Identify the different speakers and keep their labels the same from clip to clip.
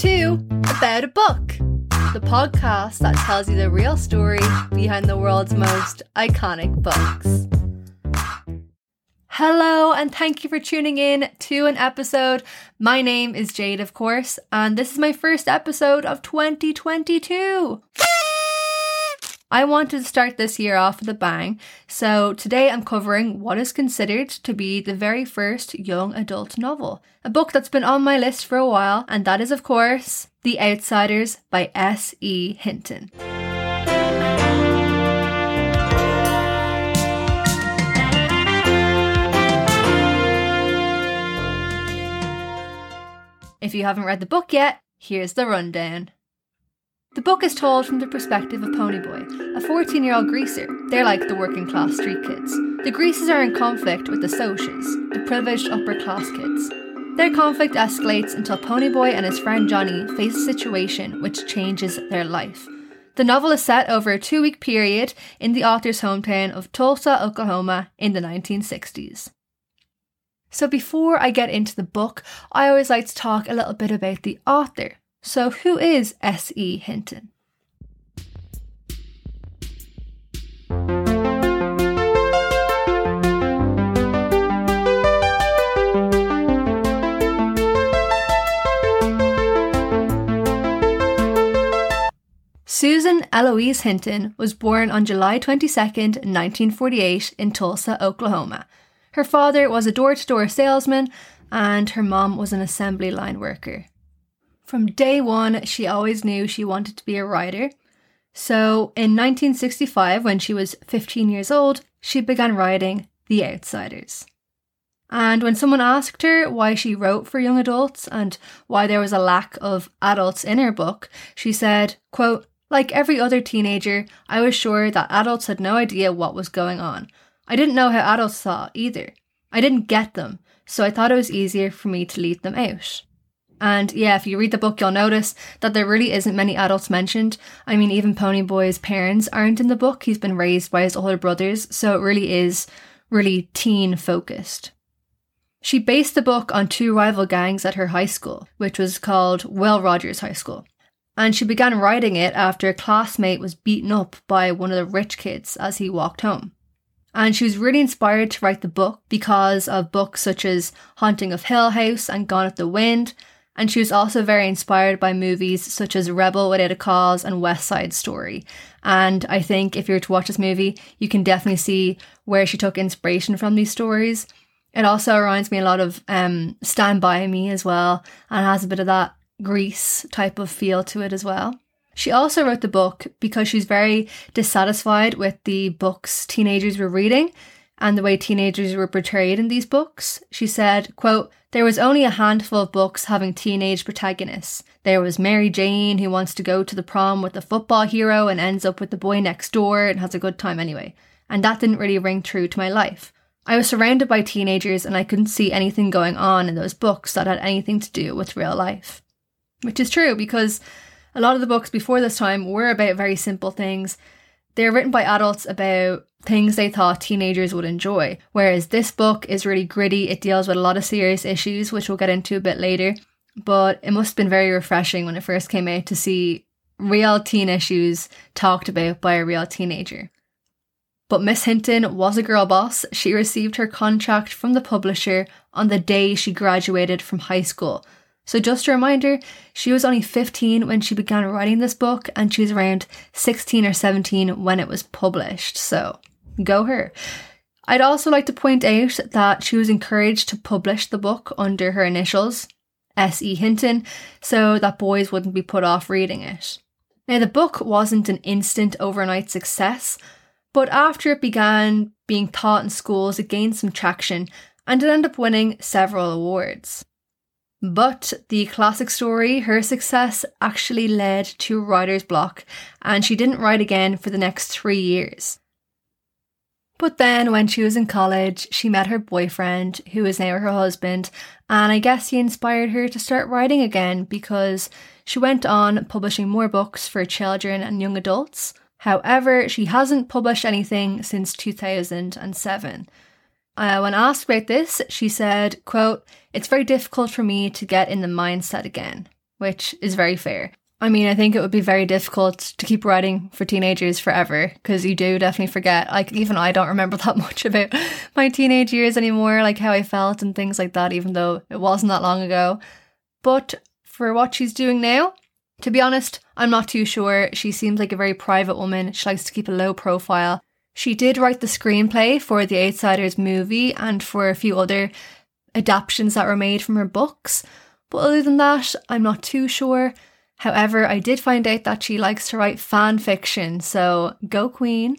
Speaker 1: to About a Book, the podcast that tells you the real story behind the world's most iconic books. Hello, and thank you for tuning in to an episode. My name is Jade, of course, and this is my first episode of 2022. I wanted to start this year off with a bang, so today I'm covering what is considered to be the very first young adult novel, a book that's been on my list for a while, and that is, of course, The Outsiders by S. E. Hinton. If you haven't read the book yet, here's the rundown. The book is told from the perspective of Ponyboy, a 14 year old greaser. They're like the working class street kids. The greasers are in conflict with the socials, the privileged upper class kids. Their conflict escalates until Ponyboy and his friend Johnny face a situation which changes their life. The novel is set over a two week period in the author's hometown of Tulsa, Oklahoma in the 1960s. So, before I get into the book, I always like to talk a little bit about the author. So, who is S.E. Hinton? Susan Eloise Hinton was born on July 22, 1948, in Tulsa, Oklahoma. Her father was a door to door salesman, and her mom was an assembly line worker. From day one, she always knew she wanted to be a writer. So, in 1965, when she was 15 years old, she began writing The Outsiders. And when someone asked her why she wrote for young adults and why there was a lack of adults in her book, she said, quote, like every other teenager, I was sure that adults had no idea what was going on. I didn't know how adults thought either. I didn't get them, so I thought it was easier for me to leave them out. And yeah, if you read the book, you'll notice that there really isn't many adults mentioned. I mean, even Ponyboy's parents aren't in the book. He's been raised by his older brothers, so it really is really teen focused. She based the book on two rival gangs at her high school, which was called Will Rogers High School. And she began writing it after a classmate was beaten up by one of the rich kids as he walked home. And she was really inspired to write the book because of books such as Haunting of Hill House and Gone with the Wind, and she was also very inspired by movies such as Rebel Without a Cause and West Side Story. And I think if you were to watch this movie, you can definitely see where she took inspiration from these stories. It also reminds me a lot of um, Stand By Me as well, and has a bit of that Grease type of feel to it as well. She also wrote the book because she's very dissatisfied with the books teenagers were reading and the way teenagers were portrayed in these books. She said, quote, there was only a handful of books having teenage protagonists. There was Mary Jane, who wants to go to the prom with the football hero and ends up with the boy next door and has a good time anyway. And that didn't really ring true to my life. I was surrounded by teenagers and I couldn't see anything going on in those books that had anything to do with real life. Which is true because a lot of the books before this time were about very simple things. They were written by adults about things they thought teenagers would enjoy. Whereas this book is really gritty, it deals with a lot of serious issues, which we'll get into a bit later. But it must have been very refreshing when it first came out to see real teen issues talked about by a real teenager. But Miss Hinton was a girl boss. She received her contract from the publisher on the day she graduated from high school. So, just a reminder, she was only 15 when she began writing this book, and she was around 16 or 17 when it was published. So, Go her. I'd also like to point out that she was encouraged to publish the book under her initials, S.E. Hinton, so that boys wouldn't be put off reading it. Now, the book wasn't an instant overnight success, but after it began being taught in schools, it gained some traction and it ended up winning several awards. But the classic story, her success actually led to writer's block, and she didn't write again for the next three years. But then, when she was in college, she met her boyfriend, who is now her husband, and I guess he inspired her to start writing again because she went on publishing more books for children and young adults. However, she hasn't published anything since 2007. Uh, when asked about this, she said, quote, It's very difficult for me to get in the mindset again. which is very fair. I mean, I think it would be very difficult to keep writing for teenagers forever because you do definitely forget. Like, even I don't remember that much about my teenage years anymore, like how I felt and things like that, even though it wasn't that long ago. But for what she's doing now, to be honest, I'm not too sure. She seems like a very private woman. She likes to keep a low profile. She did write the screenplay for the Outsiders movie and for a few other adaptations that were made from her books. But other than that, I'm not too sure. However, I did find out that she likes to write fan fiction, so go queen.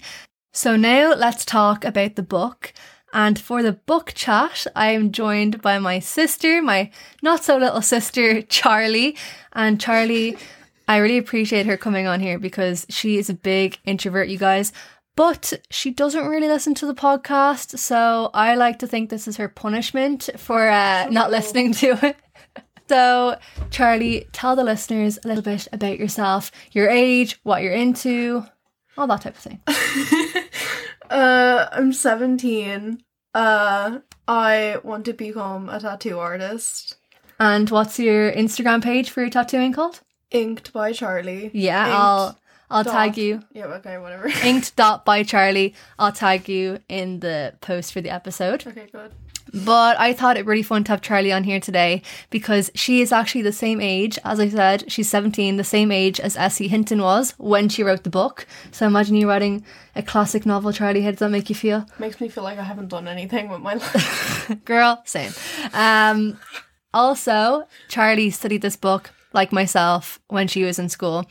Speaker 1: So now let's talk about the book. And for the book chat, I am joined by my sister, my not so little sister, Charlie. And Charlie, I really appreciate her coming on here because she is a big introvert, you guys. But she doesn't really listen to the podcast, so I like to think this is her punishment for uh, not listening to it. So, Charlie, tell the listeners a little bit about yourself, your age, what you're into, all that type of thing.
Speaker 2: uh, I'm 17. Uh, I want to become a tattoo artist.
Speaker 1: And what's your Instagram page for your tattooing called?
Speaker 2: Inked by Charlie.
Speaker 1: Yeah,
Speaker 2: Inked
Speaker 1: I'll I'll
Speaker 2: dot-
Speaker 1: tag you.
Speaker 2: Yeah, okay, whatever.
Speaker 1: Inked dot by Charlie. I'll tag you in the post for the episode.
Speaker 2: okay, good.
Speaker 1: But I thought it really fun to have Charlie on here today because she is actually the same age, as I said, she's 17, the same age as S.E. Hinton was when she wrote the book. So imagine you writing a classic novel, Charlie. How does that make you feel?
Speaker 2: Makes me feel like I haven't done anything with my life.
Speaker 1: Girl, same. Um, also, Charlie studied this book like myself when she was in school,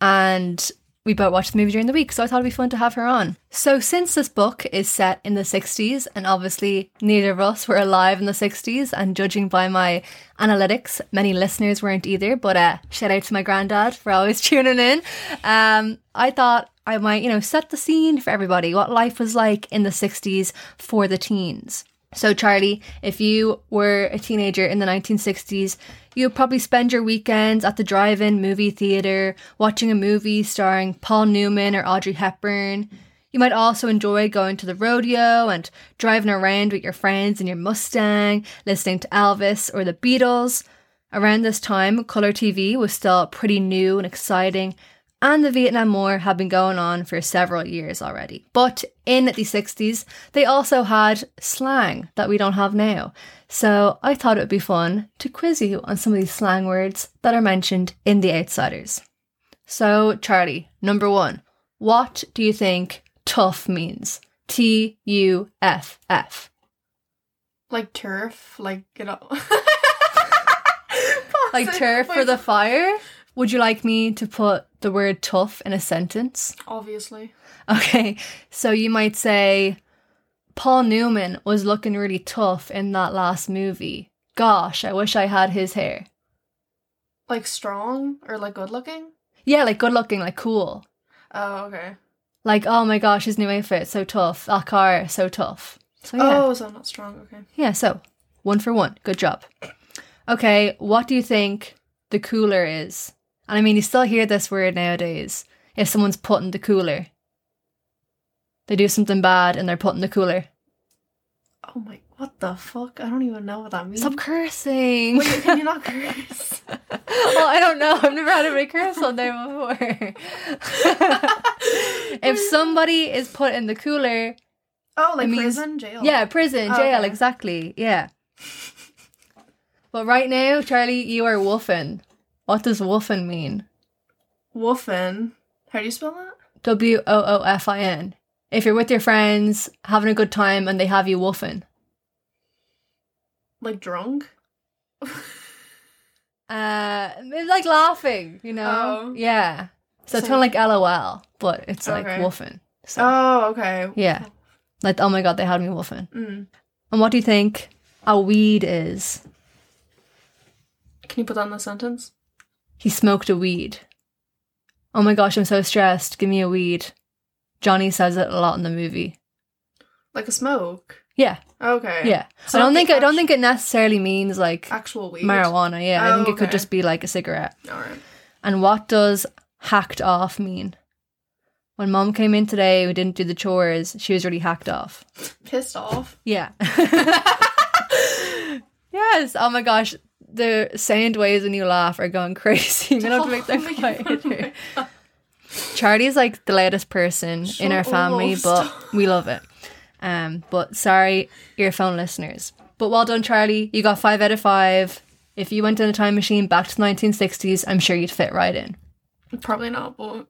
Speaker 1: and we both watched the movie during the week, so I thought it'd be fun to have her on. So, since this book is set in the 60s, and obviously neither of us were alive in the 60s, and judging by my analytics, many listeners weren't either, but uh, shout out to my granddad for always tuning in. Um, I thought I might, you know, set the scene for everybody, what life was like in the 60s for the teens. So, Charlie, if you were a teenager in the 1960s, you probably spend your weekends at the drive in movie theatre watching a movie starring Paul Newman or Audrey Hepburn. You might also enjoy going to the rodeo and driving around with your friends in your Mustang, listening to Elvis or the Beatles. Around this time, colour TV was still pretty new and exciting, and the Vietnam War had been going on for several years already. But in the 60s, they also had slang that we don't have now. So I thought it would be fun to quiz you on some of these slang words that are mentioned in The Outsiders. So, Charlie, number one, what do you think tough means? T U F F.
Speaker 2: like turf, like, you know.
Speaker 1: Like turf for the fire? Would you like me to put the word tough in a sentence?
Speaker 2: Obviously.
Speaker 1: Okay, so you might say, Paul Newman was looking really tough in that last movie. Gosh, I wish I had his hair.
Speaker 2: Like strong or like good looking?
Speaker 1: Yeah, like good looking, like cool.
Speaker 2: Oh, okay.
Speaker 1: Like, oh my gosh, his new outfit, so tough. That car, so tough. So yeah.
Speaker 2: Oh, so not strong, okay.
Speaker 1: Yeah, so one for one. Good job. Okay, what do you think the cooler is? And I mean, you still hear this word nowadays. If someone's put in the cooler, they do something bad and they're put in the cooler.
Speaker 2: Oh my, what the fuck? I don't even know what that means.
Speaker 1: Stop cursing.
Speaker 2: Wait, can you not curse?
Speaker 1: well, I don't know. I've never had a curse on there before. if somebody is put in the cooler,
Speaker 2: Oh, like
Speaker 1: means-
Speaker 2: prison, jail.
Speaker 1: yeah, prison,
Speaker 2: Oh,
Speaker 1: jail,
Speaker 2: okay.
Speaker 1: exactly. Yeah. But right now, Charlie, you are woofing. What does woofing mean?
Speaker 2: Woofin. How do you spell that?
Speaker 1: W O O F I N. If you're with your friends, having a good time, and they have you woofing.
Speaker 2: Like drunk?
Speaker 1: Uh, it's like laughing, you know?
Speaker 2: Oh.
Speaker 1: Yeah. So it's kind of like LOL, but it's like
Speaker 2: Okay.
Speaker 1: woofing. So,
Speaker 2: Oh, okay.
Speaker 1: yeah. Like, oh my god, they had me woofing.
Speaker 2: Mm.
Speaker 1: And what do you think a weed is?
Speaker 2: Can you put that in the sentence?
Speaker 1: He smoked a weed. Oh my gosh, I'm so stressed. Give me a weed. Johnny says it a lot in the movie.
Speaker 2: Like a smoke.
Speaker 1: Yeah, oh,
Speaker 2: Okay.
Speaker 1: yeah.
Speaker 2: So
Speaker 1: I don't think I don't think it necessarily means like
Speaker 2: Actual weed.
Speaker 1: marijuana. Yeah, I
Speaker 2: Oh,
Speaker 1: think it could just be like a cigarette.
Speaker 2: Alright.
Speaker 1: And what does hacked off mean? When mom came in today, we didn't do the chores. She was really hacked off.
Speaker 2: Pissed off.
Speaker 1: Yeah. yes. Oh my gosh. The sound waves when you laugh are going crazy. I'm gonna have to make
Speaker 2: Oh
Speaker 1: them.
Speaker 2: God.
Speaker 1: here. Charlie's like the loudest person in our family,
Speaker 2: up,
Speaker 1: but we love it. Um, but sorry, earphone listeners. But well done, Charlie. You got five out of five. If you went in a time machine back to the 1960s, I'm sure you'd fit right in.
Speaker 2: Probably not, but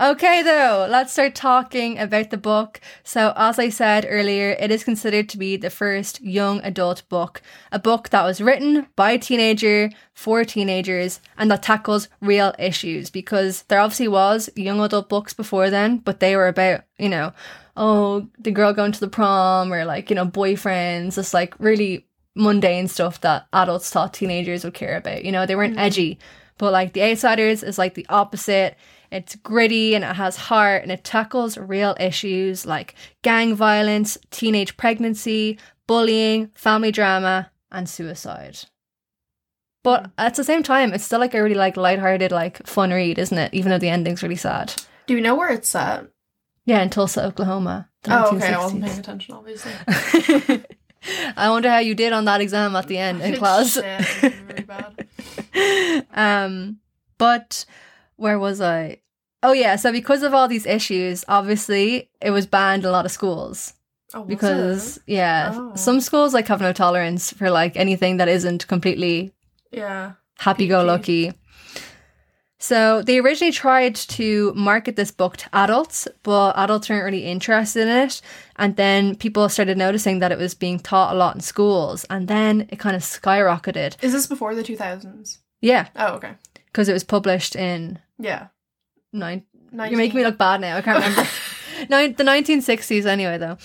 Speaker 1: Okay, though, let's start talking about the book. So, as I said earlier, it is considered to be the first young adult book, a book that was written by a teenager for teenagers and that tackles real issues because there obviously was young adult books before then, but they were about, you know, oh, the girl going to the prom or like, you know, boyfriends, just like really mundane stuff that adults thought teenagers would care about. You know, they weren't mm-hmm. edgy, but like The Outsiders is like the opposite. It's gritty and it has heart and it tackles real issues like gang violence, teenage pregnancy, bullying, family drama, and suicide. But at the same time, it's still like a really like lighthearted, like fun read, isn't it? Even though the ending's really sad.
Speaker 2: do we know where it's set?
Speaker 1: Yeah, in Tulsa, Oklahoma.
Speaker 2: Oh, okay. I wasn't paying attention, obviously.
Speaker 1: I wonder how you did on that exam at the end in class.
Speaker 2: Shit, really bad.
Speaker 1: um, but where was I? Oh yeah, so because of all these issues, obviously it was banned in a lot of schools
Speaker 2: Oh,
Speaker 1: because
Speaker 2: it?
Speaker 1: yeah,
Speaker 2: Oh.
Speaker 1: some schools like have no tolerance for like anything that isn't completely
Speaker 2: yeah,
Speaker 1: happy go lucky. So they originally tried to market this book to adults, but adults weren't really interested in it. And then people started noticing that it was being taught a lot in schools, and then it kind of skyrocketed.
Speaker 2: is this before the two thousands?
Speaker 1: Yeah,
Speaker 2: Oh, okay.
Speaker 1: Because it was published in
Speaker 2: Yeah,
Speaker 1: nine.
Speaker 2: 19.
Speaker 1: You're making me look bad now. I can't remember. The 1960s, anyway, though.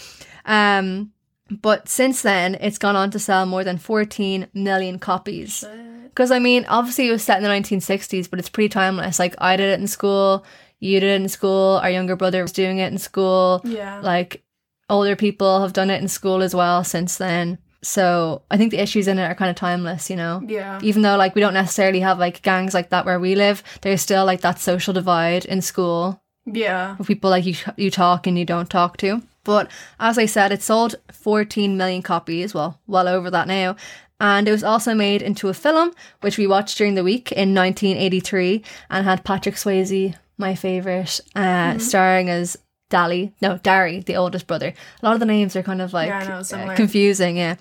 Speaker 1: Um, but since then, it's gone on to sell more than 14 million copies. Because I mean, obviously, it was set in the 1960s, but it's pretty timeless. Like I did it in school, you did it in school, our younger brother was doing it in school.
Speaker 2: Yeah.
Speaker 1: Like older people have done it in school as well since then. So I think the issues in it are kind of timeless, you know?
Speaker 2: Yeah.
Speaker 1: even though like we don't necessarily have like gangs like that where we live there's still like that social divide in school.
Speaker 2: Yeah.
Speaker 1: with people like you you talk and you don't talk to. But as i said it sold 14 million copies well well over that now. And it was also made into a film which we watched during the week in 1983 and had patrick swayze my favorite uh starring as Dally, no, Darry, the oldest brother. A lot of the names are kind of like
Speaker 2: Yeah, know,
Speaker 1: uh, confusing, yeah.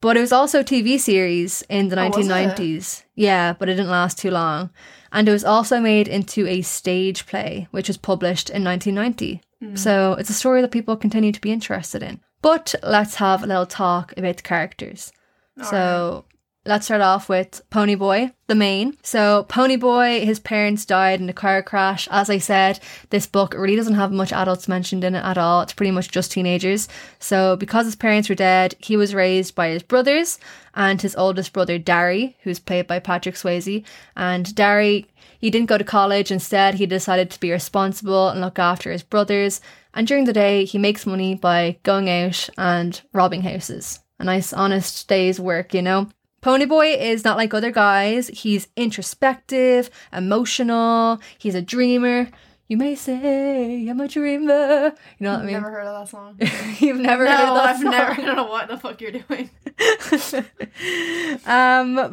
Speaker 1: But it was also a TV series in the
Speaker 2: Oh,
Speaker 1: 1990s. Yeah, but it didn't last too long. And it was also made into a stage play, which was published in 1990.
Speaker 2: Hmm.
Speaker 1: So it's a story that people continue to be interested in. But let's have a little talk about the characters. so let's start off with Ponyboy, the main. So Ponyboy, his parents died in a car crash. As I said, this book really doesn't have much adults mentioned in it at all. It's pretty much just teenagers. So because his parents were dead, he was raised by his brothers and his oldest brother Darry, who's played by Patrick Swayze. And Darry, he didn't go to college. Instead, he decided to be responsible and look after his brothers. And during the day, he makes money by going out and robbing houses. A nice, honest day's work, you know? Ponyboy is not like other guys. He's introspective, emotional, he's a dreamer. You may say I'm a dreamer. You know what I mean?
Speaker 2: Never heard of that song.
Speaker 1: You've never
Speaker 2: no,
Speaker 1: heard of that
Speaker 2: I've
Speaker 1: song?
Speaker 2: never. I don't know what the fuck you're doing.
Speaker 1: um,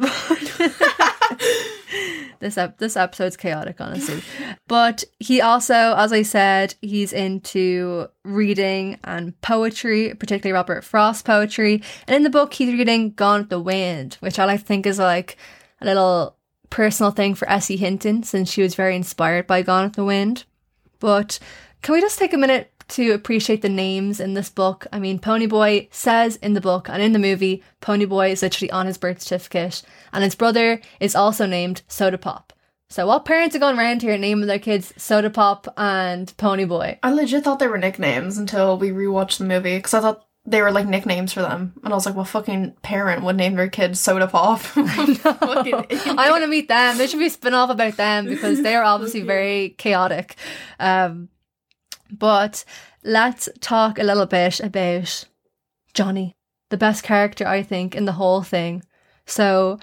Speaker 1: this ep- this episode's chaotic, honestly. But he also, as I said, he's into reading and poetry, particularly Robert Frost poetry. And in the book, he's reading Gone with the Wind, which I like think is like a little personal thing for S.E. Hinton, since she was very inspired by Gone with the Wind. But can we just take a minute to appreciate the names in this book? I mean, Ponyboy says in the book and in the movie, Ponyboy is literally on his birth certificate, and his brother is also named Soda Pop. So, what parents are going around here naming their kids Soda Pop and Ponyboy?
Speaker 2: I legit thought they were nicknames until we rewatched the movie because I thought they were like nicknames for them, and I was like, "Well, fucking parent would name their kid Soda Pop?" Idiot.
Speaker 1: I want to meet them. There should be a spin off about them because they are obviously very chaotic. Um, but let's talk a little bit about Johnny, the best character, I think, in the whole thing. So,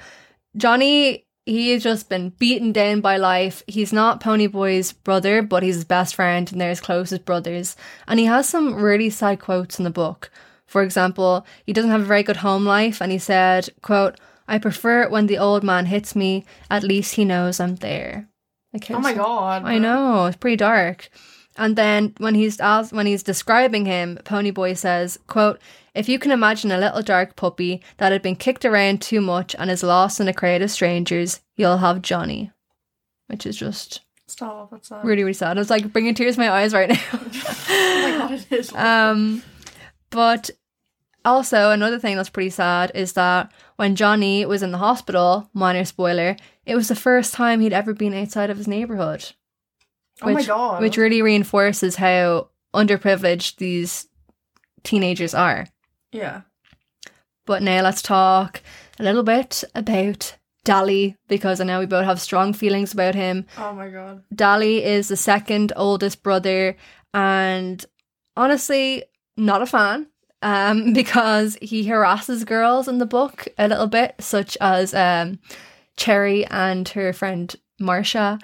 Speaker 1: Johnny, he has just been beaten down by life. He's not Ponyboy's brother, but he's his best friend and they're his closest brothers. And he has some really sad quotes in the book. For example, he doesn't have a very good home life, and he said, quote, I prefer it when the old man hits me. At least he knows I'm there. Like,
Speaker 2: Oh my god.
Speaker 1: I know it's pretty dark. And then when he's asked, when he's describing him, Ponyboy says, "quote If you can imagine a little dark puppy that had been kicked around too much and is lost in a crowd of strangers, you'll have Johnny," which is just
Speaker 2: Stop. That's sad.
Speaker 1: really really sad. I was like bringing tears to my eyes right now.
Speaker 2: oh my god, it is.
Speaker 1: Um, but also another thing that's pretty sad is that when Johnny was in the hospital, minor spoiler, it was the first time he'd ever been outside of his neighborhood.
Speaker 2: oh my god.
Speaker 1: Which really reinforces how underprivileged these teenagers are.
Speaker 2: yeah.
Speaker 1: But now let's talk a little bit about Dally because I know we both have strong feelings about him.
Speaker 2: Oh my god.
Speaker 1: Dally is the second oldest brother, and honestly, not a fan. Um, because he harasses girls in the book a little bit, such as um, Cherry and her friend Marcia.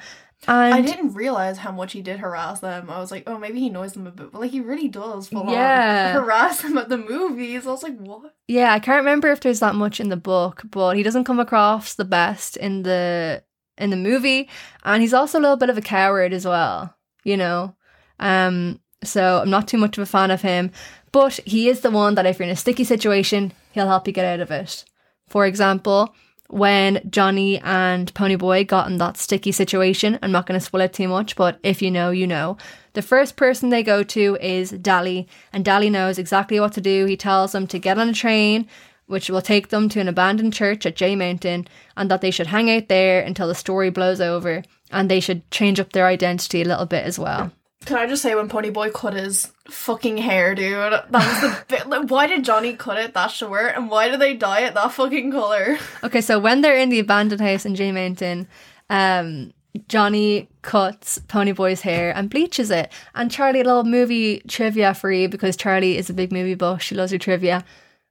Speaker 1: And
Speaker 2: I didn't realize how much he did harass them. I was like, oh, maybe he knows them a bit, but like he really does full
Speaker 1: Yeah.
Speaker 2: on harass them at the movies. I was like, what?
Speaker 1: yeah, I can't remember if there's that much in the book, but he doesn't come across the best in the in the movie, and he's also a little bit of a coward as well. You know, um, so I'm not too much of a fan of him. But he is the one that if you're in a sticky situation, he'll help you get out of it. For example, when Johnny and Ponyboy got in that sticky situation, I'm not going to spoil it too much, but if you know, you know. The first person they go to is Dally, and Dally knows exactly what to do. He tells them to get on a train, which will take them to an abandoned church at Jay Mountain, and that they should hang out there until the story blows over, and they should change up their identity a little bit as well.
Speaker 2: Can I just say when Ponyboy cut his fucking hair, dude? That was the bit. Like, why did Johnny cut it that short, and why did they dye it that fucking color?
Speaker 1: Okay, so when they're in the abandoned house in Jay Mountain, um, Johnny cuts Ponyboy's hair and bleaches it. And Charlie, a little movie trivia for you because Charlie is a big movie buff. She loves her trivia.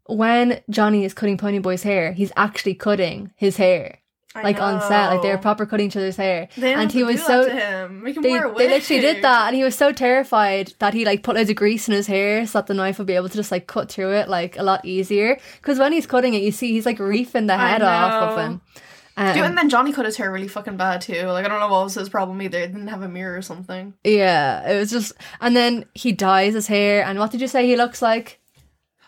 Speaker 1: When Johnny is cutting Ponyboy's hair, he's actually cutting his hair.
Speaker 2: I
Speaker 1: Like on set, like they're
Speaker 2: know.
Speaker 1: proper cutting each other's hair.
Speaker 2: They
Speaker 1: and he
Speaker 2: to
Speaker 1: was
Speaker 2: do
Speaker 1: so
Speaker 2: that to him. Make him
Speaker 1: they, they literally did that and he was so terrified that he like put loads of grease in his hair so that the knife would be able to just like cut through it like a lot easier because when he's cutting it you see he's like reefing the head off of him um,
Speaker 2: Dude, and then Johnny cut his hair really fucking bad too. Like I don't know what was his problem either. He didn't have a mirror or something.
Speaker 1: yeah it was just and then he dyes his hair and what did you say he looks like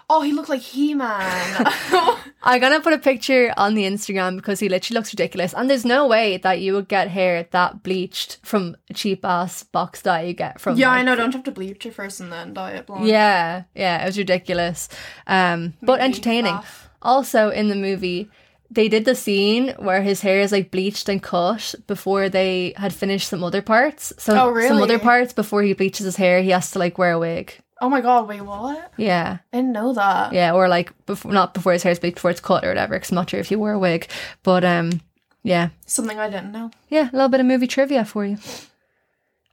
Speaker 2: Oh, he looked like He Man.
Speaker 1: I'm gonna put a picture on the Instagram because he literally looks ridiculous and there's no way that you would get hair that bleached from a cheap ass box dye you get from
Speaker 2: yeah,
Speaker 1: like,
Speaker 2: I know. Don't have to bleach it first and then dye it blonde.
Speaker 1: Yeah, yeah, it was ridiculous. Um, but entertaining.
Speaker 2: laugh.
Speaker 1: Also in the movie, they did the scene where his hair is like bleached and cut before they had finished some other parts. So
Speaker 2: Oh,
Speaker 1: some other parts before he bleaches his hair, he has to like wear a wig.
Speaker 2: Oh my god! Wait, what?
Speaker 1: Yeah,
Speaker 2: I didn't know that.
Speaker 1: yeah, or like before, not before his hair is bleached, before it's cut or whatever. Because I'm not sure if you wear a wig, but um, yeah,
Speaker 2: Something I didn't know.
Speaker 1: yeah, a little bit of movie trivia for you.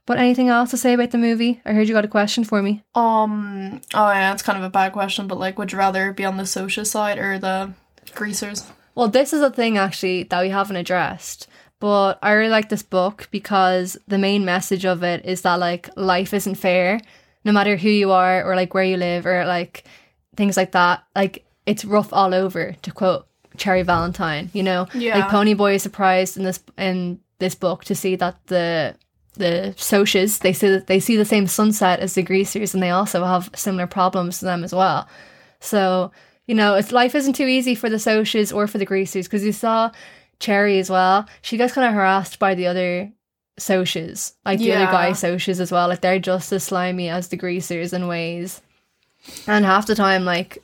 Speaker 1: But anything else to say about the movie? I heard you got a question for me.
Speaker 2: Um. Oh yeah, it's kind of a bad question, but like, would you rather be on the social side or the greasers?
Speaker 1: Well, this is a thing actually that we haven't addressed. But I really like this book because the main message of it is that like life isn't fair, no matter who you are or like where you live or like things like that. Like it's rough all over, to quote Cherry Valentine. You know,
Speaker 2: Yeah.
Speaker 1: like Ponyboy is surprised in this in this book to see that the the Socs they see they see the same sunset as the Greasers and they also have similar problems to them as well. So, you know, it's life isn't too easy for the Socs or for the Greasers because you saw Cherry as well. She gets kind of harassed by the other Socs, like the other
Speaker 2: Yeah.
Speaker 1: guy Socs as well. Like they're just as slimy as the Greasers in ways. And half the time, like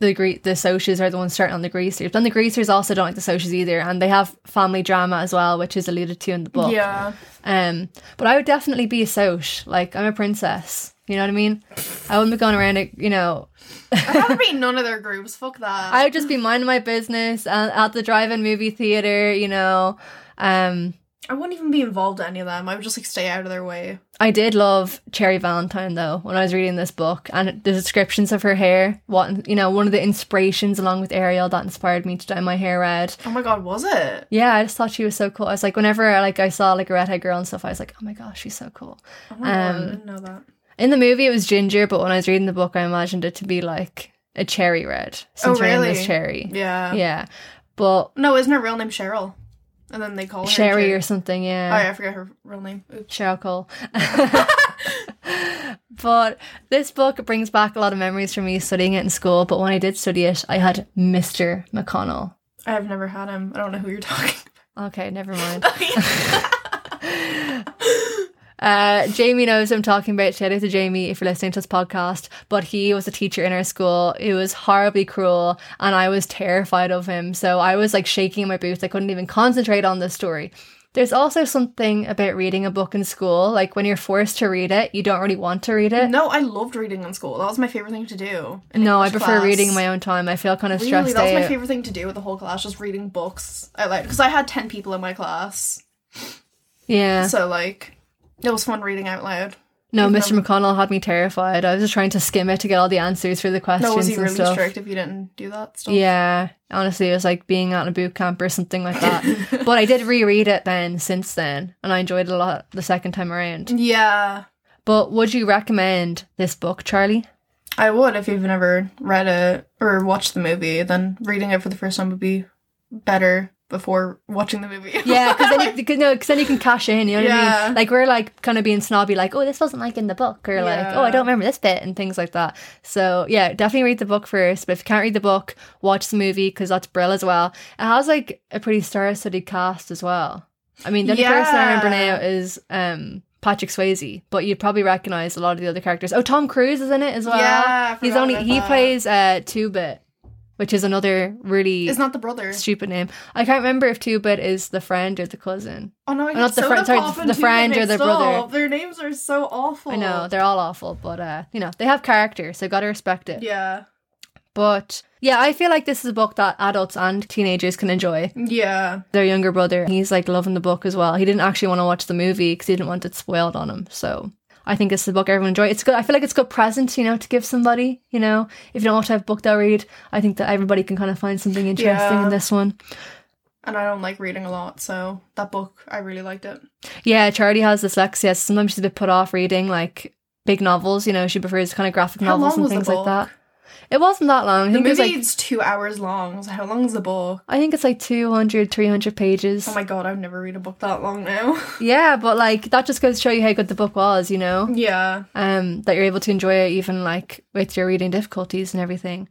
Speaker 1: the gre- the Socs are the ones starting on the Greasers. But then the Greasers also don't like the Socs either, and they have family drama as well, which is alluded to in the book.
Speaker 2: Yeah.
Speaker 1: Um, but I would definitely be a Soc. Like I'm a princess. You know what I mean? I wouldn't be going around, like, you know,
Speaker 2: I'd be none of their groups. Fuck that.
Speaker 1: I would just be minding my business uh, at the drive-in movie theater. You know, um,
Speaker 2: I wouldn't even be involved in any of them. I would just like stay out of their way.
Speaker 1: I did love Cherry Valentine though when I was reading this book and the descriptions of her hair. What you know, one of the inspirations along with Ariel that inspired me to dye my hair red.
Speaker 2: Oh my god, was it?
Speaker 1: Yeah, I just thought she was so cool. I was like, whenever like I saw like a redhead girl and stuff, I was like, oh my gosh, she's so cool.
Speaker 2: Oh my god,
Speaker 1: Um,
Speaker 2: I didn't know that.
Speaker 1: In the movie, it was ginger, but when I was reading the book, I imagined it to be like a cherry red. Since her name is
Speaker 2: really?
Speaker 1: cherry.
Speaker 2: Yeah.
Speaker 1: Yeah. But
Speaker 2: No, isn't her real name Cheryl? And then they call her
Speaker 1: Sherry or something,
Speaker 2: Oh,
Speaker 1: yeah.
Speaker 2: yeah, I forget her real name. Oops.
Speaker 1: Cheryl Cole. but this book brings back a lot of memories for me studying it in school. But when I did study it, I had Mr. McConnell.
Speaker 2: I've never had him. I don't know who you're talking
Speaker 1: Okay, never mind. Uh, Jamie knows I'm talking about. Shout out to Jamie if you're listening to this podcast. But he was a teacher in our school. He was horribly cruel, and I was terrified of him. So I was like shaking in my boots. I couldn't even concentrate on the story. There's also something about reading a book in school. Like when you're forced to read it, you don't really want to read it.
Speaker 2: no, I loved reading in school. That was my favorite thing to do.
Speaker 1: No, I prefer
Speaker 2: class.
Speaker 1: reading in my own time. I feel kind of
Speaker 2: Really,
Speaker 1: stressed
Speaker 2: that was my favorite thing to do with the whole class, just reading books I like Because I had 10 people in my class.
Speaker 1: Yeah.
Speaker 2: So, like, it was fun reading out loud.
Speaker 1: No,
Speaker 2: even
Speaker 1: Mr.
Speaker 2: though-
Speaker 1: McConnell had me terrified. I was just trying to skim it to get all the answers for the questions
Speaker 2: No, was he
Speaker 1: and
Speaker 2: really
Speaker 1: stuff.
Speaker 2: strict if you didn't do that stuff?
Speaker 1: Yeah, honestly, it was like being at a boot camp or something like that. but I did reread it then, since then, and I enjoyed it a lot the second time around.
Speaker 2: Yeah.
Speaker 1: But would you recommend this book, Charlie?
Speaker 2: I would if you've never read it or watched the movie, then reading it for the first time would be better before watching the movie.
Speaker 1: Yeah, because then you, cause, no, 'cause then you can cash in. You know what I mean? Like we're like kind of being snobby, like, oh, this wasn't like in the book, or like, oh, I don't remember this bit, and things like that. So yeah, definitely read the book first. But if you can't read the book, watch the movie because that's brill as well. It has like a pretty star-studded cast as well. I mean, the only person I remember now is um Patrick Swayze, but you'd probably recognize a lot of the other characters. Oh, Tom Cruise is in it as well.
Speaker 2: Yeah,
Speaker 1: he's only he
Speaker 2: that.
Speaker 1: plays uh Two Bit, which is another really
Speaker 2: It's not the brother.
Speaker 1: stupid name. I can't remember if Two Bit is the friend or the cousin.
Speaker 2: Oh no, I
Speaker 1: not the
Speaker 2: Soda
Speaker 1: friend- sorry, the- the friend or the brother.
Speaker 2: Their names are so awful.
Speaker 1: I know they're all awful, but uh, you know they have character, so gotta respect it.
Speaker 2: Yeah.
Speaker 1: But yeah, I feel like this is a book that adults and teenagers can enjoy.
Speaker 2: Yeah.
Speaker 1: Their younger brother, he's like loving the book as well. He didn't actually want to watch the movie because he didn't want it spoiled on him. So I think it's the book everyone enjoy. It's good. I feel like it's a good present, you know, to give somebody. You know, if you don't want to have a book they'll read, I think that everybody can kind of find something interesting
Speaker 2: Yeah.
Speaker 1: in this one.
Speaker 2: And I don't like reading a lot, so that book I really liked it.
Speaker 1: Yeah, Charlie has dyslexia. So sometimes she's a bit put off reading like big novels. You know, she prefers kind of graphic
Speaker 2: How
Speaker 1: novels and things like that. It wasn't that long. I
Speaker 2: The
Speaker 1: think
Speaker 2: movie
Speaker 1: like
Speaker 2: is two hours long. So how long is the book?
Speaker 1: I think it's like 200, 300 pages.
Speaker 2: Oh my god, I've never read a book that long now.
Speaker 1: yeah, but like that just goes to show you how good the book was, you know?
Speaker 2: yeah.
Speaker 1: Um, that you're able to enjoy it even like with your reading difficulties and everything.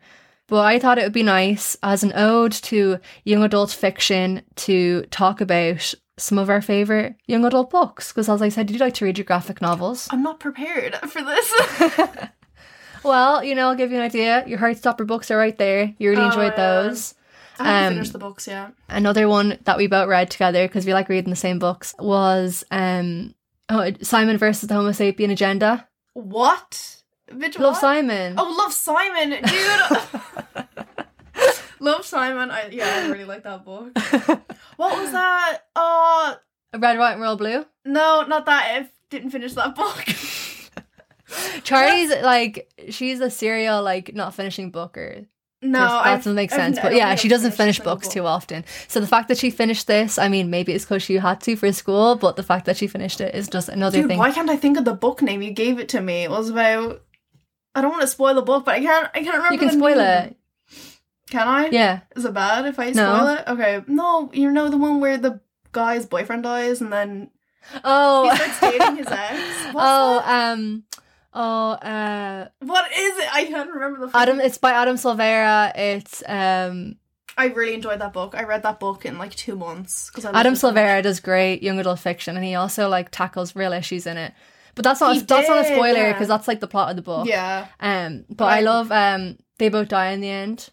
Speaker 1: But I thought it would be nice as an ode to young adult fiction to talk about some of our favourite young adult books. Because as I said, you like to read your graphic novels.
Speaker 2: I'm not prepared for this.
Speaker 1: Well, you know, I'll give you an idea. Your Heartstopper books are right there. You really
Speaker 2: Oh,
Speaker 1: enjoyed
Speaker 2: yeah.
Speaker 1: those.
Speaker 2: I haven't
Speaker 1: Um,
Speaker 2: finished the books yet.
Speaker 1: Another one that we both read together because we like reading the same books was um oh, Simon versus the Homo sapien agenda.
Speaker 2: What?
Speaker 1: Love
Speaker 2: what?
Speaker 1: Simon.
Speaker 2: Oh, Love Simon, dude. Love Simon. I yeah, I really like that book. What was that? Oh
Speaker 1: Red, White, and Royal Blue.
Speaker 2: no, not that. I didn't finish that book.
Speaker 1: Charlie's like she's a serial like not finishing booker.
Speaker 2: no,
Speaker 1: that
Speaker 2: I
Speaker 1: doesn't make
Speaker 2: I've-
Speaker 1: sense.
Speaker 2: I
Speaker 1: But yeah, she doesn't finish books
Speaker 2: book.
Speaker 1: too often. So the fact that she finished this, I mean, maybe it's because she had to for school, but the fact that she finished it is just another
Speaker 2: Dude,
Speaker 1: thing.
Speaker 2: why can't I think of the book name? You gave it to me. It was about. I don't want to spoil the book, but I can't. I can't remember.
Speaker 1: You can spoil
Speaker 2: name.
Speaker 1: it.
Speaker 2: Can I?
Speaker 1: Yeah.
Speaker 2: Is it bad if I
Speaker 1: No.
Speaker 2: spoil it? Okay. No, you know the one where the guy's boyfriend dies and then
Speaker 1: Oh.
Speaker 2: he starts dating his ex. What's
Speaker 1: oh,
Speaker 2: that?
Speaker 1: um, oh, uh,
Speaker 2: What is it? I can't remember the.
Speaker 1: Adam. It's by Adam Silvera. It's um,
Speaker 2: I really enjoyed that book. I read that book in like two months because
Speaker 1: Adam Silvera does great young adult fiction, and he also like tackles real issues in it. But that's not
Speaker 2: He
Speaker 1: that's not a spoiler
Speaker 2: yeah.
Speaker 1: because that's like the plot of the book.
Speaker 2: Yeah,
Speaker 1: Um, but
Speaker 2: But
Speaker 1: I
Speaker 2: I-
Speaker 1: love um, they both die in the end.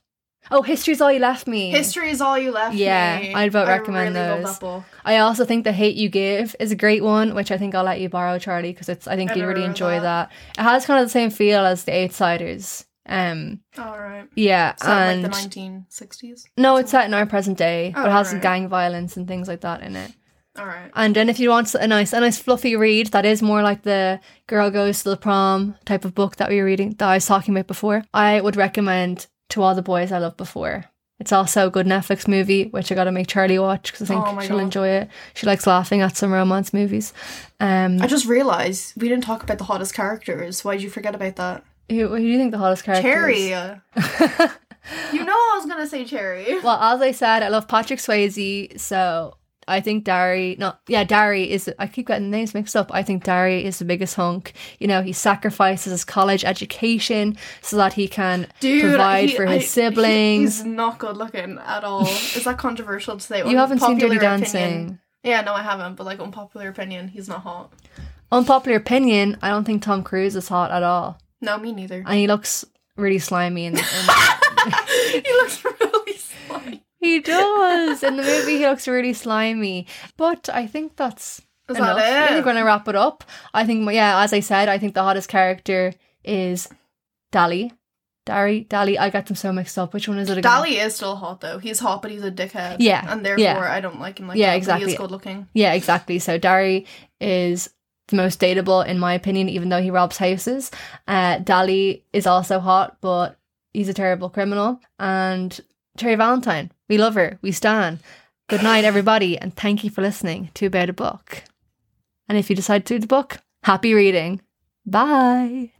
Speaker 1: Oh, history's all you left me.
Speaker 2: history is all you left. Me.
Speaker 1: Yeah,
Speaker 2: me.
Speaker 1: I'd vote
Speaker 2: I
Speaker 1: recommend
Speaker 2: really
Speaker 1: those. I also think the hate you give is a great one, which I think I'll let you borrow, Charlie, because it's I think
Speaker 2: I've
Speaker 1: you
Speaker 2: never
Speaker 1: really enjoy
Speaker 2: that.
Speaker 1: that. It has kind of the same feel as the Outsiders. Um,
Speaker 2: All right.
Speaker 1: yeah,
Speaker 2: that
Speaker 1: and
Speaker 2: like the nineteen sixties?
Speaker 1: no, it's set in our present day, but it
Speaker 2: Oh,
Speaker 1: has
Speaker 2: right.
Speaker 1: gang violence and things like that in it.
Speaker 2: All right.
Speaker 1: And then if you want a nice, a nice fluffy read that is more like the girl goes to the prom type of book that we were reading that I was talking about before, I would recommend To All the Boys I Loved Before. It's also a good Netflix movie, which I got to make Charlie watch because I think
Speaker 2: Oh
Speaker 1: she'll
Speaker 2: God.
Speaker 1: enjoy it. She likes laughing at some romance movies. Um,
Speaker 2: I just realized we didn't talk about the hottest characters. Why did you forget about that?
Speaker 1: who, who do you think the hottest character
Speaker 2: Cherry.
Speaker 1: is?
Speaker 2: You know I was gonna say Cherry.
Speaker 1: Well, as I said, I love Patrick Swayze, so I think Darry, not yeah, Darry is, I keep getting names mixed up. I think Darry is the biggest hunk. You know, he sacrifices his college education so that he can
Speaker 2: Dude,
Speaker 1: provide
Speaker 2: he-
Speaker 1: for
Speaker 2: I-
Speaker 1: his
Speaker 2: he-
Speaker 1: siblings.
Speaker 2: he's not good looking at all. Is that controversial to say?
Speaker 1: you haven't seen Dirty Dancing.
Speaker 2: opinion- Yeah, no, I haven't. But like unpopular opinion, he's not hot.
Speaker 1: Unpopular opinion, I don't think Tom Cruise is hot at all.
Speaker 2: No, me neither.
Speaker 1: And he looks really slimy in, in
Speaker 2: he looks.
Speaker 1: He does. In the movie, he looks really slimy. But I think that's
Speaker 2: Is
Speaker 1: enough.
Speaker 2: that
Speaker 1: I think
Speaker 2: it?
Speaker 1: we're going to wrap it up. I think, yeah, as I said, I think the hottest character is Dally. Darry, Dally. I got them so mixed up. Which one is it again?
Speaker 2: Dally is still hot though. He's hot, but he's a dickhead.
Speaker 1: Yeah,
Speaker 2: and therefore
Speaker 1: yeah.
Speaker 2: I don't like him like
Speaker 1: Yeah,
Speaker 2: that.
Speaker 1: exactly.
Speaker 2: He is good looking.
Speaker 1: Yeah, exactly. So Darry is the most dateable in my opinion, even though he robs houses. Uh, Dally is also hot, but he's a terrible criminal. And Cherry Valentine, we love her. We stan. Good night, everybody, and thank you for listening to About a Book. And if you decide to read the book, happy reading. Bye.